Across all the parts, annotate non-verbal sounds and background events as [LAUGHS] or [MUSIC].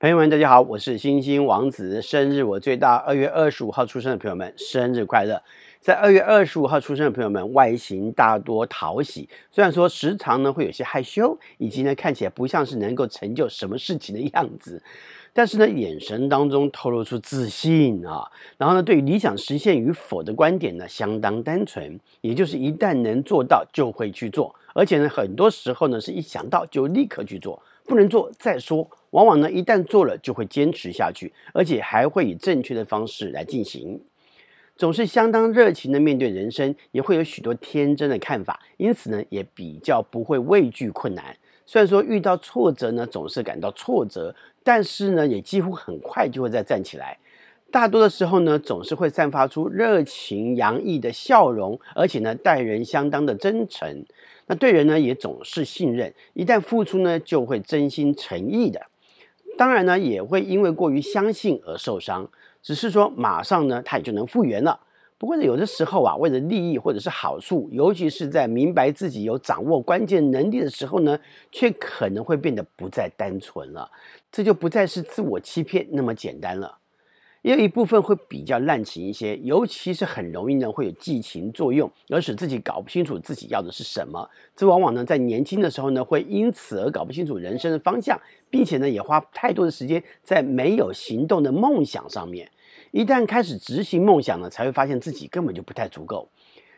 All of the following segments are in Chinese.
朋友们，大家好，我是星星王子，生日我最大，二月二十五号出生的朋友们，生日快乐！在二月二十五号出生的朋友们，外形大多讨喜，虽然说时常呢会有些害羞，以及呢看起来不像是能够成就什么事情的样子，但是呢眼神当中透露出自信啊，然后呢对于理想实现与否的观点呢相当单纯，也就是一旦能做到就会去做，而且呢很多时候呢是一想到就立刻去做。不能做再说，往往呢，一旦做了就会坚持下去，而且还会以正确的方式来进行，总是相当热情的面对人生，也会有许多天真的看法，因此呢，也比较不会畏惧困难。虽然说遇到挫折呢，总是感到挫折，但是呢，也几乎很快就会再站起来。大多的时候呢，总是会散发出热情洋溢的笑容，而且呢，待人相当的真诚。那对人呢，也总是信任，一旦付出呢，就会真心诚意的。当然呢，也会因为过于相信而受伤，只是说马上呢，他也就能复原了。不过呢，有的时候啊，为了利益或者是好处，尤其是在明白自己有掌握关键能力的时候呢，却可能会变得不再单纯了。这就不再是自我欺骗那么简单了。也有一部分会比较滥情一些，尤其是很容易呢会有寄情作用，而使自己搞不清楚自己要的是什么。这往往呢在年轻的时候呢会因此而搞不清楚人生的方向，并且呢也花太多的时间在没有行动的梦想上面。一旦开始执行梦想呢，才会发现自己根本就不太足够。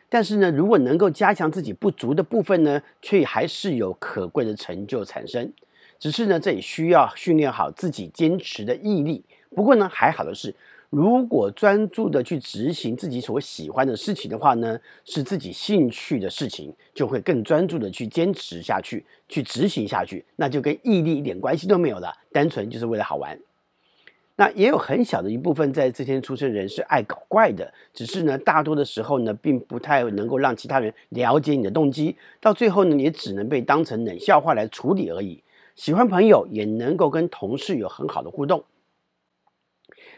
但是呢，如果能够加强自己不足的部分呢，却还是有可贵的成就产生。只是呢，这也需要训练好自己坚持的毅力。不过呢，还好的是，如果专注的去执行自己所喜欢的事情的话呢，是自己兴趣的事情，就会更专注的去坚持下去，去执行下去，那就跟毅力一点关系都没有了，单纯就是为了好玩。那也有很小的一部分在这天出生人是爱搞怪的，只是呢，大多的时候呢，并不太能够让其他人了解你的动机，到最后呢，也只能被当成冷笑话来处理而已。喜欢朋友，也能够跟同事有很好的互动。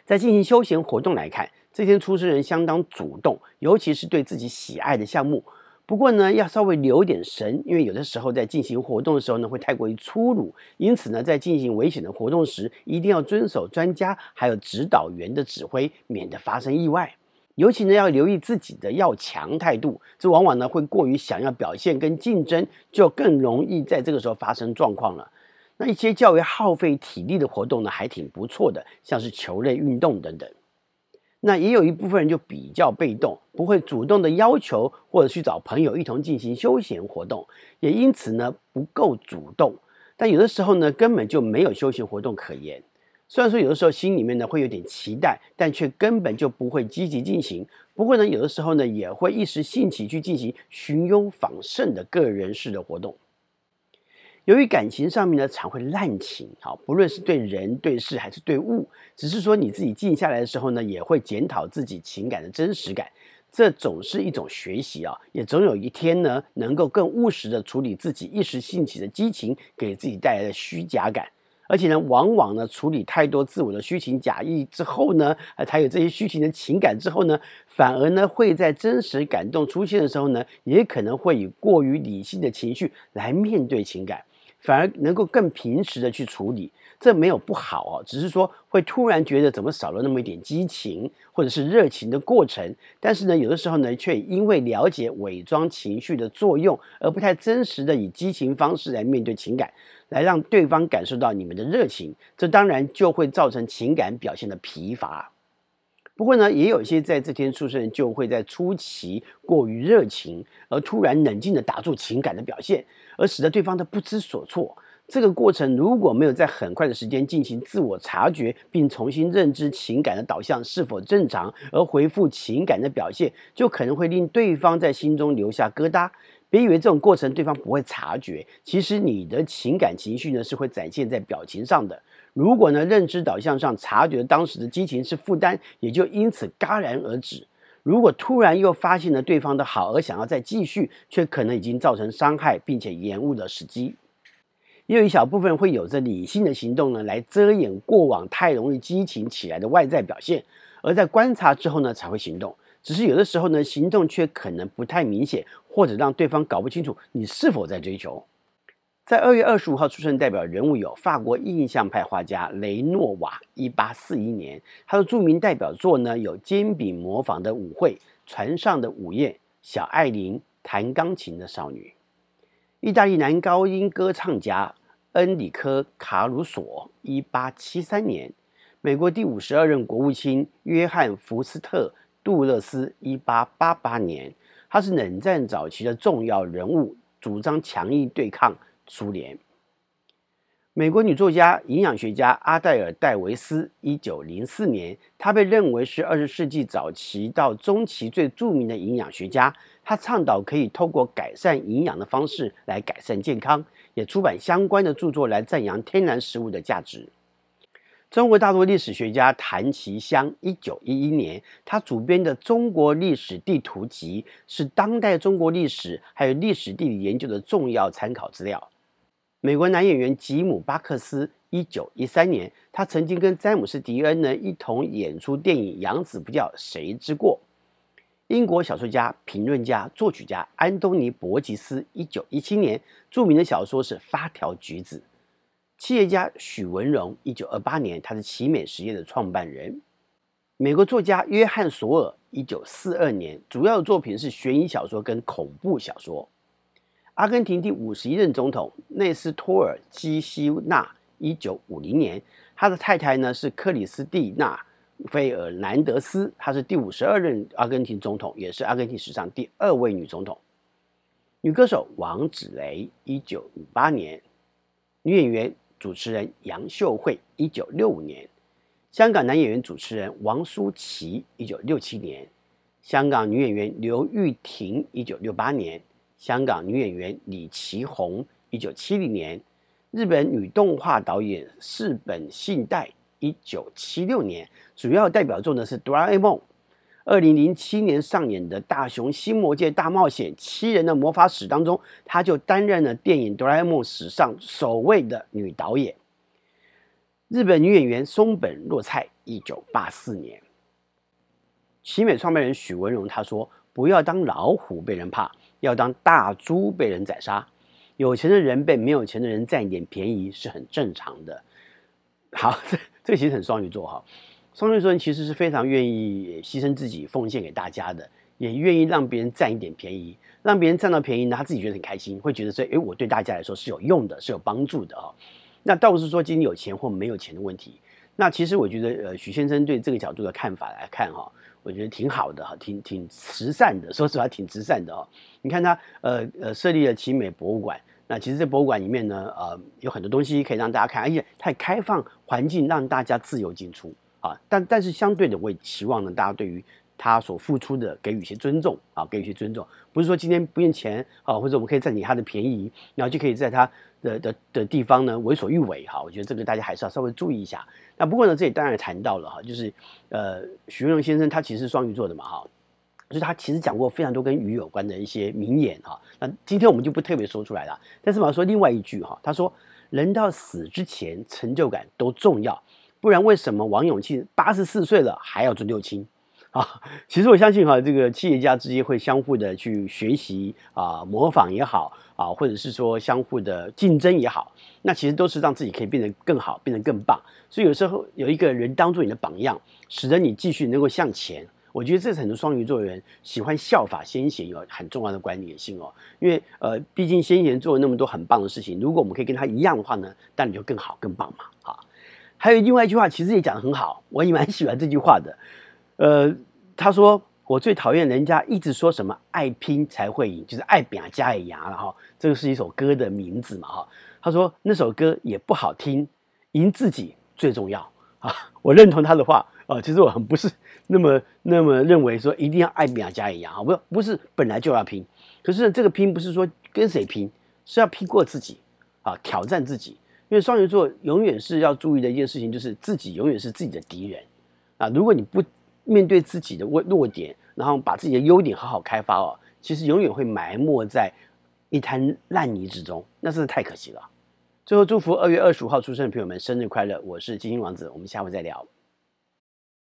在进行休闲活动来看，这天出生人相当主动，尤其是对自己喜爱的项目。不过呢，要稍微留点神，因为有的时候在进行活动的时候呢，会太过于粗鲁。因此呢，在进行危险的活动时，一定要遵守专家还有指导员的指挥，免得发生意外。尤其呢，要留意自己的要强态度，这往往呢会过于想要表现跟竞争，就更容易在这个时候发生状况了。那一些较为耗费体力的活动呢，还挺不错的，像是球类运动等等。那也有一部分人就比较被动，不会主动的要求或者去找朋友一同进行休闲活动，也因此呢不够主动。但有的时候呢，根本就没有休闲活动可言。虽然说有的时候心里面呢会有点期待，但却根本就不会积极进行。不过呢，有的时候呢也会一时兴起去进行寻幽访胜的个人式的活动。由于感情上面呢，常会滥情，好，不论是对人、对事还是对物，只是说你自己静下来的时候呢，也会检讨自己情感的真实感，这总是一种学习啊，也总有一天呢，能够更务实的处理自己一时兴起的激情给自己带来的虚假感，而且呢，往往呢，处理太多自我的虚情假意之后呢，才有这些虚情的情感之后呢，反而呢，会在真实感动出现的时候呢，也可能会以过于理性的情绪来面对情感。反而能够更平实的去处理，这没有不好哦，只是说会突然觉得怎么少了那么一点激情或者是热情的过程。但是呢，有的时候呢，却因为了解伪装情绪的作用，而不太真实的以激情方式来面对情感，来让对方感受到你们的热情，这当然就会造成情感表现的疲乏。不过呢，也有一些在这天出生就会在初期过于热情，而突然冷静地打住情感的表现，而使得对方的不知所措。这个过程如果没有在很快的时间进行自我察觉，并重新认知情感的导向是否正常，而回复情感的表现，就可能会令对方在心中留下疙瘩。别以为这种过程对方不会察觉，其实你的情感情绪呢是会展现在表情上的。如果呢，认知导向上察觉当时的激情是负担，也就因此戛然而止。如果突然又发现了对方的好而想要再继续，却可能已经造成伤害，并且延误了时机。也有一小部分会有着理性的行动呢，来遮掩过往太容易激情起来的外在表现，而在观察之后呢，才会行动。只是有的时候呢，行动却可能不太明显，或者让对方搞不清楚你是否在追求。在二月二十五号出生的代表人物有法国印象派画家雷诺瓦，一八四一年，他的著名代表作呢有煎饼模仿的舞会、船上的午夜、小艾琳弹钢琴的少女。意大利男高音歌唱家恩里科·卡鲁索，一八七三年，美国第五十二任国务卿约翰·福斯特·杜勒斯，一八八八年，他是冷战早期的重要人物，主张强硬对抗。苏联，美国女作家、营养学家阿黛尔·戴维斯，一九零四年，她被认为是二十世纪早期到中期最著名的营养学家。她倡导可以透过改善营养的方式来改善健康，也出版相关的著作来赞扬天然食物的价值。中国大陆历史学家谭其驤，一九一一年，他主编的《中国历史地图集》是当代中国历史还有历史地理研究的重要参考资料。美国男演员吉姆·巴克斯，一九一三年，他曾经跟詹姆斯·迪恩呢一同演出电影《养子不教谁之过》。英国小说家、评论家、作曲家安东尼·伯吉斯，一九一七年，著名的小说是《发条橘子》。企业家许文荣，一九二八年，他是奇美实业的创办人。美国作家约翰·索尔，一九四二年，主要的作品是悬疑小说跟恐怖小说。阿根廷第五十一任总统内斯托尔·基希纳，一九五零年，他的太太呢是克里斯蒂娜·费尔南德斯，她是第五十二任阿根廷总统，也是阿根廷史上第二位女总统。女歌手王芷蕾，一九五八年；女演员、主持人杨秀慧，一九六五年；香港男演员、主持人王舒淇，一九六七年；香港女演员刘玉婷，一九六八年。香港女演员李奇红，一九七零年；日本女动画导演寺本信代，一九七六年。主要代表作呢是《哆啦 A 梦》。二零零七年上演的《大雄新魔界大冒险：七人的魔法使》当中，她就担任了电影《哆啦 A 梦》史上首位的女导演。日本女演员松本若菜，一九八四年。奇美创办人许文荣他说：“不要当老虎被人怕。”要当大猪被人宰杀，有钱的人被没有钱的人占一点便宜是很正常的。好，这 [LAUGHS] 这其实很双鱼座哈。双鱼座人其实是非常愿意牺牲自己奉献给大家的，也愿意让别人占一点便宜，让别人占到便宜呢，他自己觉得很开心，会觉得说，诶，我对大家来说是有用的，是有帮助的哦。那倒不是说今天有钱或没有钱的问题。那其实我觉得，呃，许先生对这个角度的看法来看哈。我觉得挺好的哈，挺挺慈善的。说实话，挺慈善的哦。你看他，呃呃，设立了奇美博物馆。那其实这博物馆里面呢，呃，有很多东西可以让大家看，而且它开放环境让大家自由进出啊。但但是相对的，我也期望呢，大家对于他所付出的给予一些尊重啊，给予一些尊重。不是说今天不用钱啊，或者我们可以占你他的便宜，然后就可以在他的的的地方呢为所欲为哈。我觉得这个大家还是要稍微注意一下。那不过呢，这里当然也谈到了哈，就是呃，许文荣先生他其实是双鱼座的嘛哈，所以他其实讲过非常多跟鱼有关的一些名言哈。那今天我们就不特别说出来了，但是我要说另外一句哈，他说人到死之前成就感都重要，不然为什么王永庆八十四岁了还要做六亲？啊，其实我相信哈，这个企业家之间会相互的去学习啊，模仿也好啊，或者是说相互的竞争也好，那其实都是让自己可以变得更好，变得更棒。所以有时候有一个人当做你的榜样，使得你继续能够向前。我觉得这是很多双鱼座的人喜欢效法先贤有很重要的关联性哦。因为呃，毕竟先贤做了那么多很棒的事情，如果我们可以跟他一样的话呢，那你就更好更棒嘛。好，还有另外一句话，其实也讲得很好，我也蛮喜欢这句话的。呃，他说我最讨厌人家一直说什么爱拼才会赢，就是爱拼才会赢，然后这个是一首歌的名字嘛哈。他说那首歌也不好听，赢自己最重要啊。我认同他的话啊，其实我很不是那么那么认为说一定要爱拼才会赢啊，不不是本来就要拼，可是这个拼不是说跟谁拼，是要拼过自己啊，挑战自己。因为双鱼座永远是要注意的一件事情，就是自己永远是自己的敌人啊。如果你不面对自己的弱弱点，然后把自己的优点好好开发哦，其实永远会埋没在一滩烂泥之中，那真是太可惜了。最后祝福二月二十五号出生的朋友们生日快乐！我是金星王子，我们下回再聊。